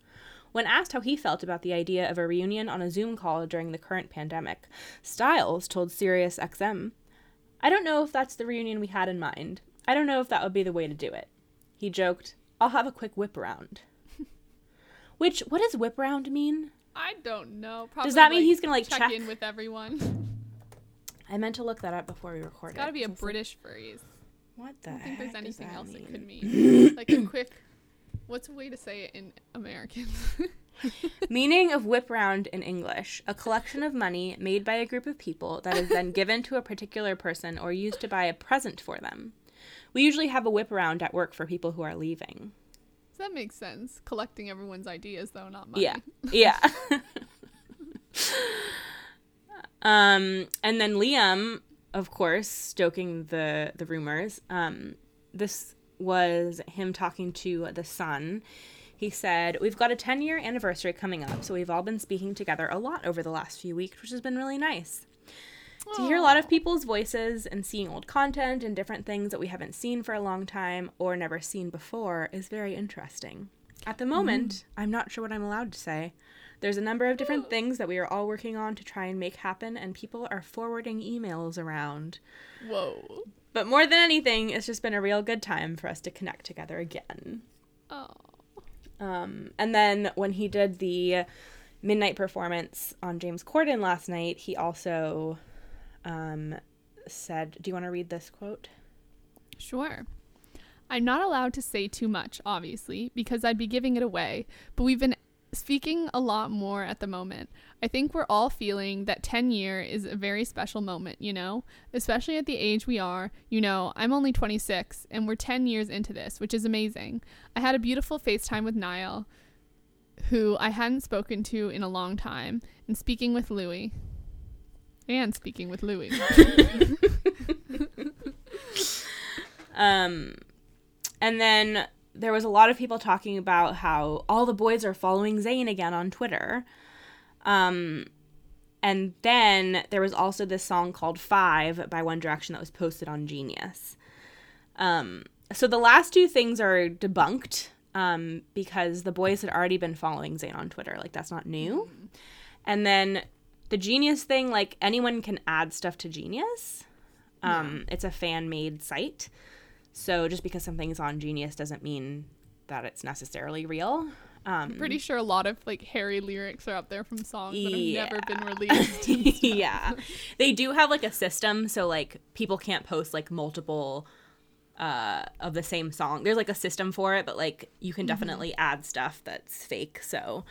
When asked how he felt about the idea of a reunion on a Zoom call during the current pandemic, Styles told SiriusXM, I don't know if that's the reunion we had in mind. I don't know if that would be the way to do it. He joked, I'll have a quick whip around. Which, what does whip around mean? I don't know. Probably, does that mean he's gonna, like, check, check? in with everyone? I meant to look that up before we recorded. It's got to be a It's British phrase. What the I don't think there's heck does anything that else it could mean? mean. like a quick. What's a way to say it in American? Meaning of whip round in English, a collection of money made by a group of people that is then given to a particular person or used to buy a present for them. We usually have a whip around at work for people who are leaving. That makes sense. Collecting everyone's ideas, though, not money. Yeah. Yeah. um and then Liam, of course, stoking the the rumors. Um this was him talking to the Sun. He said, "We've got a 10-year anniversary coming up, so we've all been speaking together a lot over the last few weeks, which has been really nice." To hear a lot of people's voices and seeing old content and different things that we haven't seen for a long time or never seen before is very interesting. At the moment, mm-hmm. I'm not sure what I'm allowed to say. There's a number of different things that we are all working on to try and make happen, and people are forwarding emails around. Whoa. But more than anything, it's just been a real good time for us to connect together again. Oh. Um, and then when he did the midnight performance on James Corden last night, he also um, said, Do you want to read this quote? Sure. I'm not allowed to say too much, obviously, because I'd be giving it away, but we've been speaking a lot more at the moment. I think we're all feeling that 10 year is a very special moment, you know? Especially at the age we are. You know, I'm only 26 and we're 10 years into this, which is amazing. I had a beautiful FaceTime with Niall, who I hadn't spoken to in a long time, and speaking with Louis. And speaking with Louis. Um, and then there was a lot of people talking about how all the boys are following Zayn again on Twitter. Um, and then there was also this song called Five by One Direction that was posted on Genius. Um, so the last two things are debunked um, because the boys had already been following Zayn on Twitter. Like, that's not new. And then the Genius thing, like, anyone can add stuff to Genius. Um, It's a fan made site. So just because something's on Genius doesn't mean that it's necessarily real. Um, I'm Pretty sure a lot of like Harry lyrics are up there from songs that have Yeah. never been released. yeah. They do have like a system so like people can't post like multiple uh of the same song. There's like a system for it, but like you can definitely add stuff that's fake. So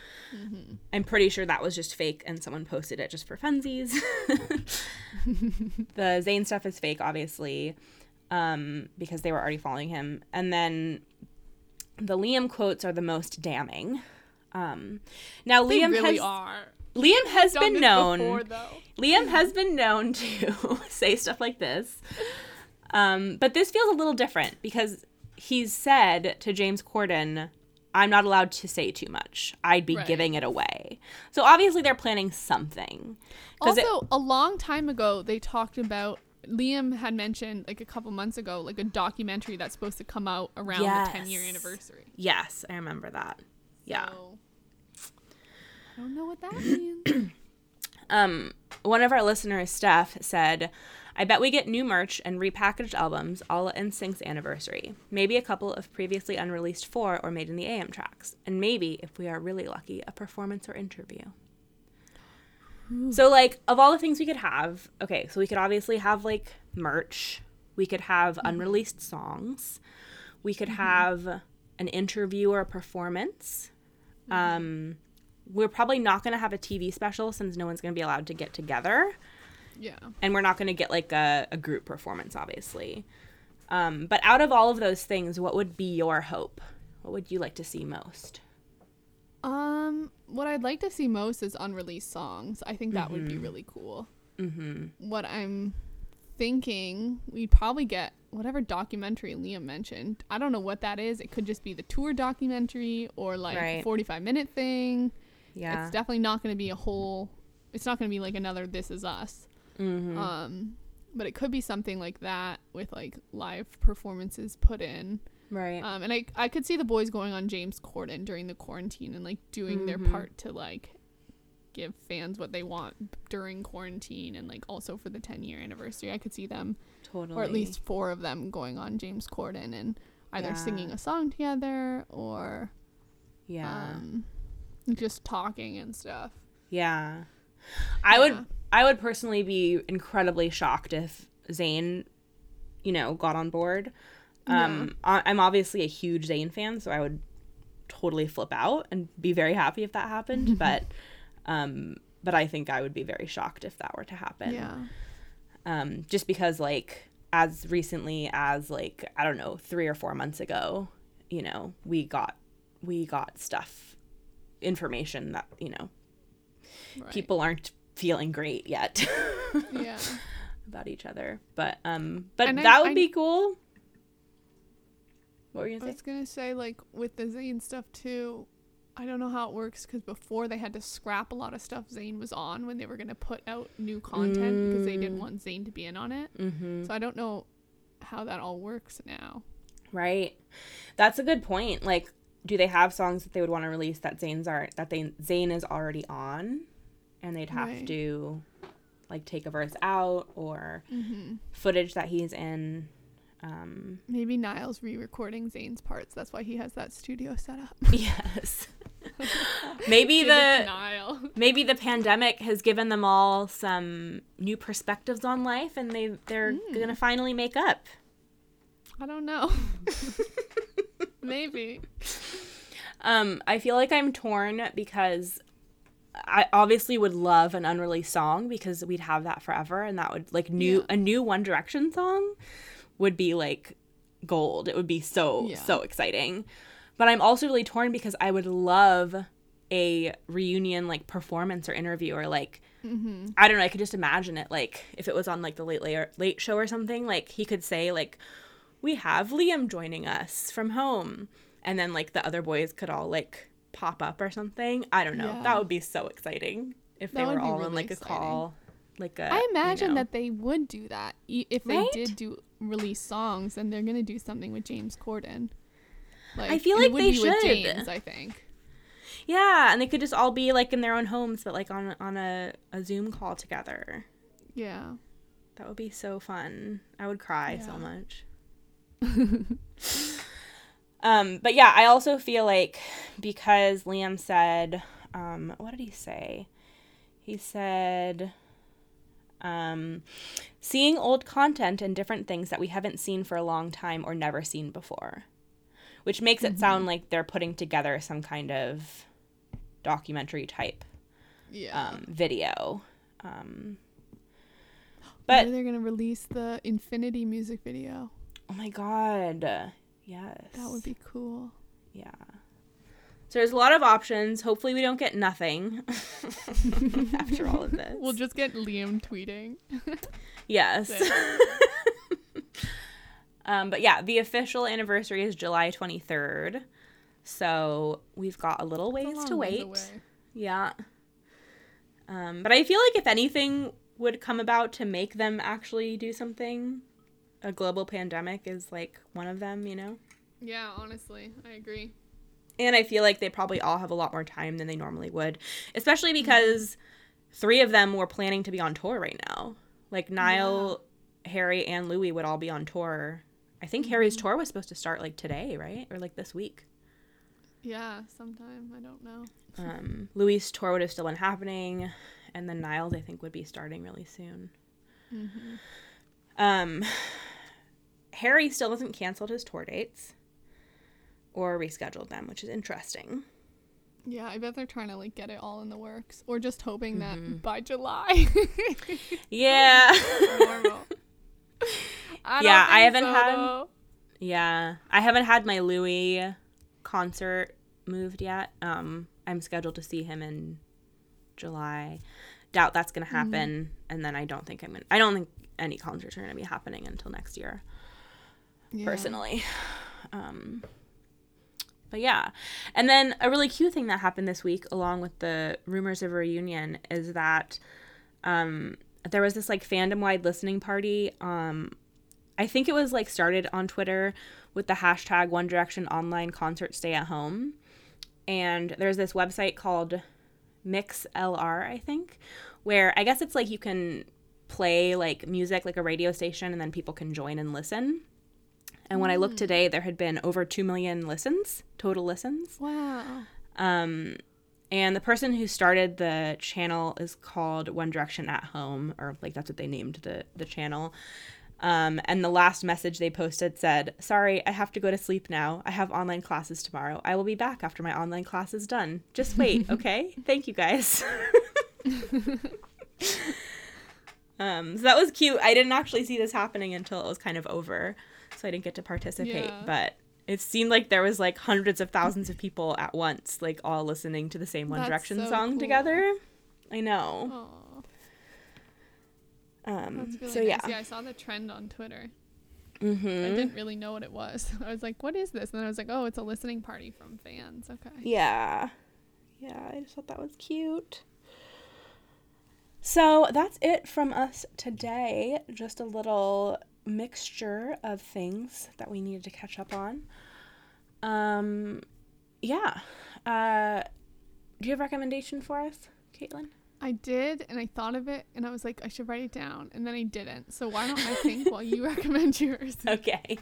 I'm pretty sure that was just fake and someone posted it just for funsies. the Zayn stuff is fake obviously. Um because they were already following him. And then the Liam quotes are the most damning. Um now They Liam really has are. Liam has been known before. Liam has been known to say stuff like this. Um, but this feels a little different because he's said to James Corden, I'm not allowed to say too much. I'd be Right. giving it away. So obviously they're planning something. Also, it- a long time ago, they talked about Liam had mentioned like a couple months ago, like a documentary that's supposed to come out around the 10 year anniversary. yes, I remember that. Yeah. So, I don't know what that means. Um, one of our listeners, Steph, said, I bet we get new merch and repackaged albums all at NSYNC's anniversary. Maybe a couple of previously unreleased four or made in the AM tracks. And maybe, if we are really lucky, a performance or interview. So, like, of all the things we could have, okay, so we could obviously have, like, merch. We could have unreleased songs. We could have an interview or a performance. Um, we're probably not going to have a TV special since no one's going to be allowed to get together. yeah. And we're not going to get like a, a group performance, obviously. Um, but out of all of those things, what would be your hope? What would you like to see most? Um, what I'd like to see most is unreleased songs. I think that would be really cool. Mm-hmm. What I'm thinking, we'd probably get whatever documentary Liam mentioned. I don't know what that is. It could just be the tour documentary or like a 45 minute thing. Yeah. It's definitely not going to be a whole. It's not going to be like another This Is Us. mm-hmm. Um, but it could be something like that with like live performances put in. Right. Um, and I I could see the boys going on James Corden during the quarantine and like doing their Mhm. part to like give fans what they want during quarantine and like also for the 10 year anniversary. I could see them totally. or at least four of them going on James Corden and either Yeah. singing a song together or Yeah. um just talking and stuff. yeah. I would I would personally be incredibly shocked if Zayn, you know, got on board. Um, I- I'm obviously a huge Zayn fan, so I would totally flip out and be very happy if that happened. but, um, but I think I would be very shocked if that were to happen. Yeah. Um, just because like as recently as like I don't know three or four months ago, you know, we got we got stuff, information that you know Right. people aren't feeling great yet. Yeah. about each other. But um but And I- that would I- be cool. What were you I was gonna say like with the Zayn stuff too. I don't know how it works because before they had to scrap a lot of stuff Zayn was on when they were gonna put out new content because they didn't want Zayn to be in on it. Mm-hmm. So I don't know how that all works now. Right. That's a good point. Like, do they have songs that they would want to release that Zayn's are that they Zayn is already on, and they'd have Right. to like take a verse out or Mm-hmm. footage that he's in. Um, Maybe Niall's re-recording Zayn's parts. That's why he has that studio set up. yes. maybe Give it to the maybe the pandemic has given them all some new perspectives on life, and they they're gonna finally make up. I don't know. Maybe. Um, I feel like I'm torn because I obviously would love an unreleased song because we'd have that forever, and that would like new Yeah. a new One Direction song would be like gold. It would be so Yeah. so exciting. But I'm also really torn because I would love a reunion like performance or interview or like mm-hmm. I don't know. I could just imagine it like if it was on like the late late late show or something. Like he could say like, "We have Liam joining us from home," and then like the other boys could all like pop up or something. I don't know. Yeah. That would be so exciting if they were all in really like a call. Like a, I you imagine know. that they would do that if they Right? did do release songs, and they're gonna do something with James Corden. Like, I feel like they should. James, I think. Yeah, and they could just all be like in their own homes, but like on on a, a Zoom call together. Yeah. That would be so fun. I would cry so much. um, but yeah, I also feel like because Liam said, um, what did he say? He said, um, seeing old content and different things that we haven't seen for a long time or never seen before, which makes it sound like they're putting together some kind of documentary type Yeah. um, video. Um, but they're gonna release the Infinity music video. oh my god, yes, That would be cool. yeah. So there's a lot of options. Hopefully, we don't get nothing after all of this. We'll just get Liam tweeting. yes. Um, but yeah, the official anniversary is July 23rd. So we've got a little It's a ways to wait. Yeah. Um, but I feel like if anything would come about to make them actually do something, a global pandemic is like one of them, you know? Yeah, honestly, I agree. And I feel like they probably all have a lot more time than they normally would, especially because three of them were planning to be on tour right now. Like Niall, Harry, and Louis would all be on tour. I think Harry's tour was supposed to start like today, right? Or like this week. Yeah, sometime. I don't know. Um, Louis' tour would have still been happening, and then Niall's, I think, would be starting really soon. Um, Harry still hasn't canceled his tour dates or rescheduled them, which is interesting. Yeah, I bet they're trying to like get it all in the works, or just hoping Mm-hmm. that by July. Yeah. I Yeah, I haven't so, had- though. yeah. I haven't had my Louis concert moved yet. Um, I'm scheduled to see him in July. Doubt that's gonna happen, and then I don't think I'm gonna. I don't think any concerts are gonna be happening until next year. Yeah. personally. Um, but yeah. And then a really cute thing that happened this week, along with the rumors of a reunion, is that um, there was this like fandom wide listening party. Um, I think it was like started on Twitter with the hashtag One Direction Online Concert Stay at Home. And there's this website called MixLR, I think, where I guess it's like you can play like music like a radio station and then people can join and listen. And when I looked today, there had been over 2 million listens, total listens. Wow. Um, and the person who started the channel is called One Direction at Home, or like that's what they named the, the channel. Um, and the last message they posted said, Sorry, I have to go to sleep now. I have online classes tomorrow. I will be back after my online class is done. Just wait, okay? Thank you guys. um, so that was cute. I didn't actually see this happening until it was kind of over, so I didn't get to participate. Yeah. But it seemed like there was like hundreds of thousands of people at once, like all listening to the same One That's Direction so song cool. together. I know. Oh, Um, really so nice. yeah. Yeah, I saw the trend on Twitter. hmm I didn't really know what it was. I was like, "What is this?" And then I was like, "Oh, it's a listening party from fans." Okay. Yeah. Yeah, I just thought that was cute. So that's it from us today. Just a little mixture of things that we needed to catch up on. Um, yeah. Uh, do you have a recommendation for us, Caitlin? I did, and I thought of it, and I was like, I should write it down, and then I didn't. So why don't I think while you recommend yours? Okay.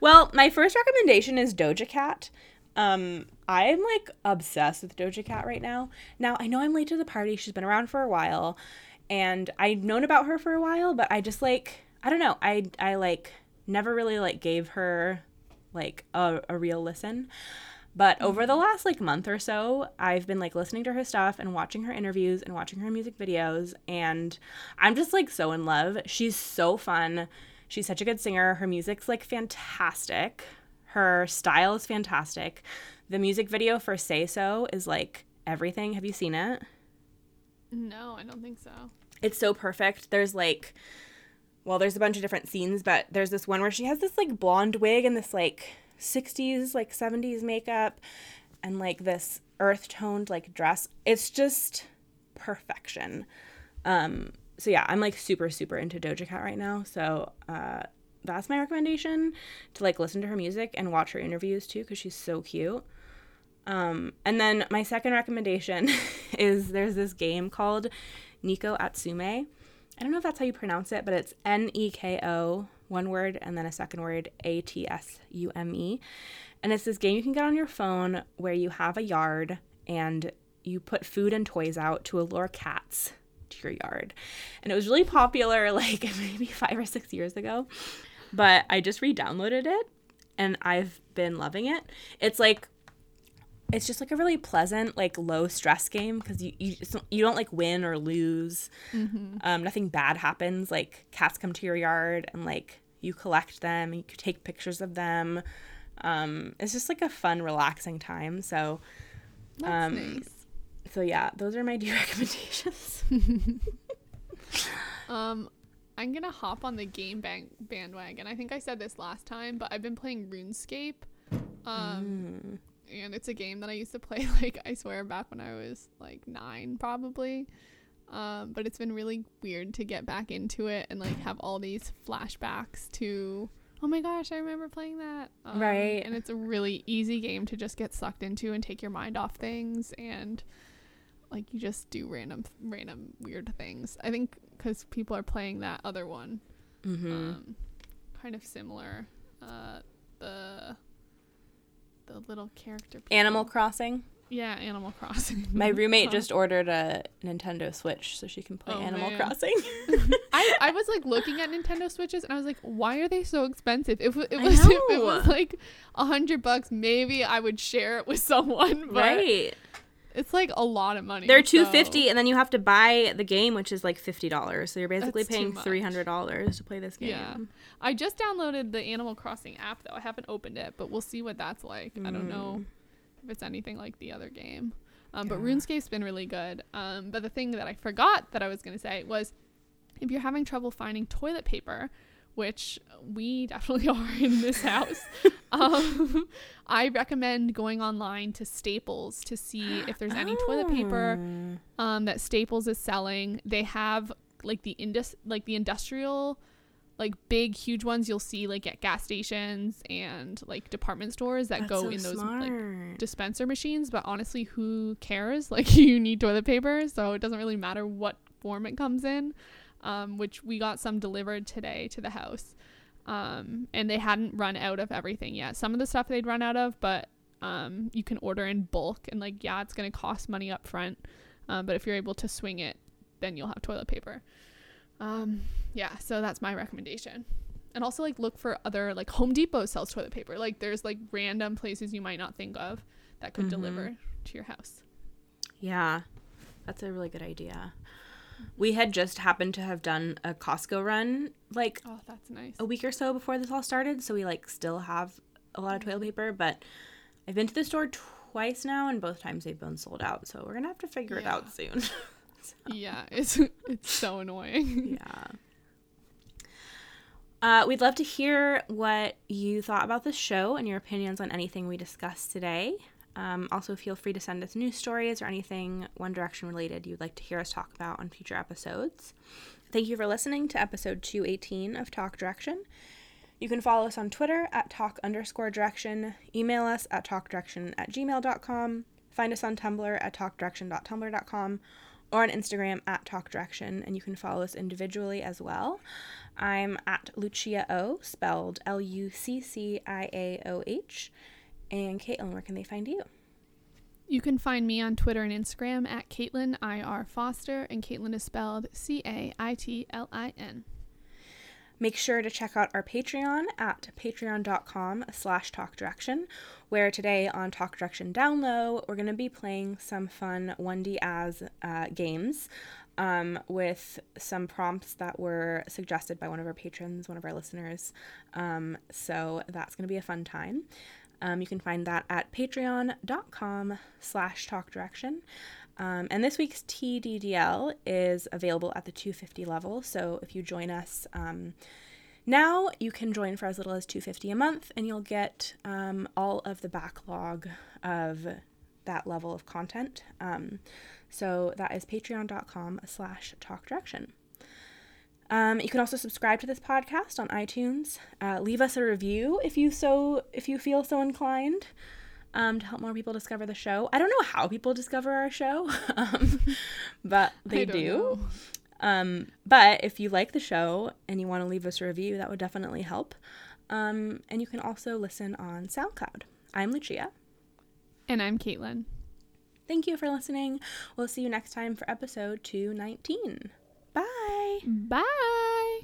Well, my first recommendation is Doja Cat. Um, I'm like obsessed with Doja Cat right now. Now, I know I'm late to the party. She's been around for a while, and I've known about her for a while, but I just like I don't know. I I like never really like gave her like a, a real listen. But over the mm-hmm. last like month or so, I've been like listening to her stuff and watching her interviews and watching her music videos and I'm just like so in love. She's so fun. She's such a good singer. Her music's like fantastic. Her style is fantastic. The music video for Say So is like everything. Have you seen it? No, I don't think so. It's so perfect. There's like well, there's a bunch of different scenes, but there's this one where she has this like blonde wig and this like 60s like 70s makeup and like this earth toned like dress. It's just perfection. Um so yeah, I'm like super super into Doja Cat right now. So uh that's my recommendation to like listen to her music and watch her interviews too cuz she's so cute. Um and then my second recommendation is there's this game called Neko Atsume. I don't know if that's how you pronounce it, but it's N E K O, one word, and then a second word, A T S U M E. And it's this game you can get on your phone where you have a yard and you put food and toys out to allure cats to your yard. And it was really popular like maybe five or six years ago, but I just re downloaded it and I've been loving it. It's like it's just like a really pleasant, like low stress game because you you, just, don't- you don't like win or lose. Um, nothing bad happens. Like cats come to your yard and like you collect them. You take pictures of them. Um, it's just like a fun, relaxing time. So That's Um, nice. so yeah, those are my D recommendations. Um, I'm gonna hop on the game bang- bandwagon. I think I said this last time, but I've been playing RuneScape. Um, and it's a game that I used to play like I swear back when I was like nine, probably. Um, but it's been really weird to get back into it and like have all these flashbacks to. Oh my gosh, I remember playing that. Um, Right. And it's a really easy game to just get sucked into and take your mind off things and like you just do random random weird things. I think because people are playing that other one, Mm-hmm. um, kind of similar. Uh, the the little character. People. Animal Crossing. Yeah, Animal Crossing. My roommate Huh. just ordered a Nintendo Switch so she can play Oh, Animal man. Crossing. I, I was like looking at Nintendo Switches and I was like, why are they so expensive? If it I was if it was like a hundred bucks, maybe I would share it with someone. But right. It's like a lot of money. They're so- two fifty, and then you have to buy the game, which is like fifty dollars. So you're basically That's paying three hundred dollars to play this game. Yeah. I just downloaded the Animal Crossing app though. I haven't opened it, but we'll see what that's like. I don't know if it's anything like the other game. Um, But RuneScape's been really good. Um, but the thing that I forgot that I was going to say was if you're having trouble finding toilet paper, which we definitely are in this house, um, I recommend going online to Staples to see if there's any toilet paper Oh. um, that Staples is selling. They have like the indus like the industrial like big huge ones you'll see like at gas stations and like department stores that That's go so in those like dispenser machines but honestly who cares like you need toilet paper so it doesn't really matter what form it comes in um, which we got some delivered today to the house um, and they hadn't run out of everything yet. Some of the stuff they'd run out of but um, you can order in bulk and like yeah it's going to cost money up front um, but if you're able to swing it then you'll have toilet paper. Um, yeah so that's my recommendation. And also like look for other like home depot sells toilet paper. Like there's like random places you might not think of that could Mhm. deliver to your house. Yeah, that's a really good idea. We had just happened to have done a Costco run like oh that's nice a week or so before this all started, so we like still have a lot of toilet paper, but I've been to the store twice now and both times they've been sold out, so we're going to have to figure it out soon. yeah it's it's so annoying yeah. Uh, we'd love to hear what you thought about the show and your opinions on anything we discussed today. Um, also, feel free to send us news stories or anything One Direction related you'd like to hear us talk about on future episodes. Thank you for listening to episode 218 of Talk Direction. You can follow us on Twitter at talk underscore direction, email us at talkdirection at gmail.com, find us on Tumblr at talkdirection.tumblr.com, or on Instagram at talkdirection, and you can follow us individually as well. I'm at Lucia O, spelled L U C C I A O H. And Caitlin, where can they find you? You can find me on Twitter and Instagram at Caitlin IR Foster, and Caitlin is spelled C A I T L I N. Make sure to check out our Patreon at patreon.com slash talkdirection, where today on Talk Direction Down Low, we're going to be playing some fun 1D as uh, games um, with some prompts that were suggested by one of our patrons, one of our listeners. Um, so that's going to be a fun time. Um, you can find that at patreon.com slash talkdirection. Um, and this week's TDDL is available at the 250 level. So if you join us um, now, you can join for as little as 250 a month, and you'll get um, all of the backlog of that level of content. Um, so that is patreon.com slash talkdirection. Um, you can also subscribe to this podcast on iTunes. Uh, leave us a review if you so if you feel so inclined um, to help more people discover the show. I don't know how people discover our show, um, but they do. Um, but if you like the show and you want to leave us a review, that would definitely help. Um, and you can also listen on SoundCloud. I'm Lucia. And I'm Caitlin. Thank you for listening. We'll see you next time for episode 219. Bye. Bye.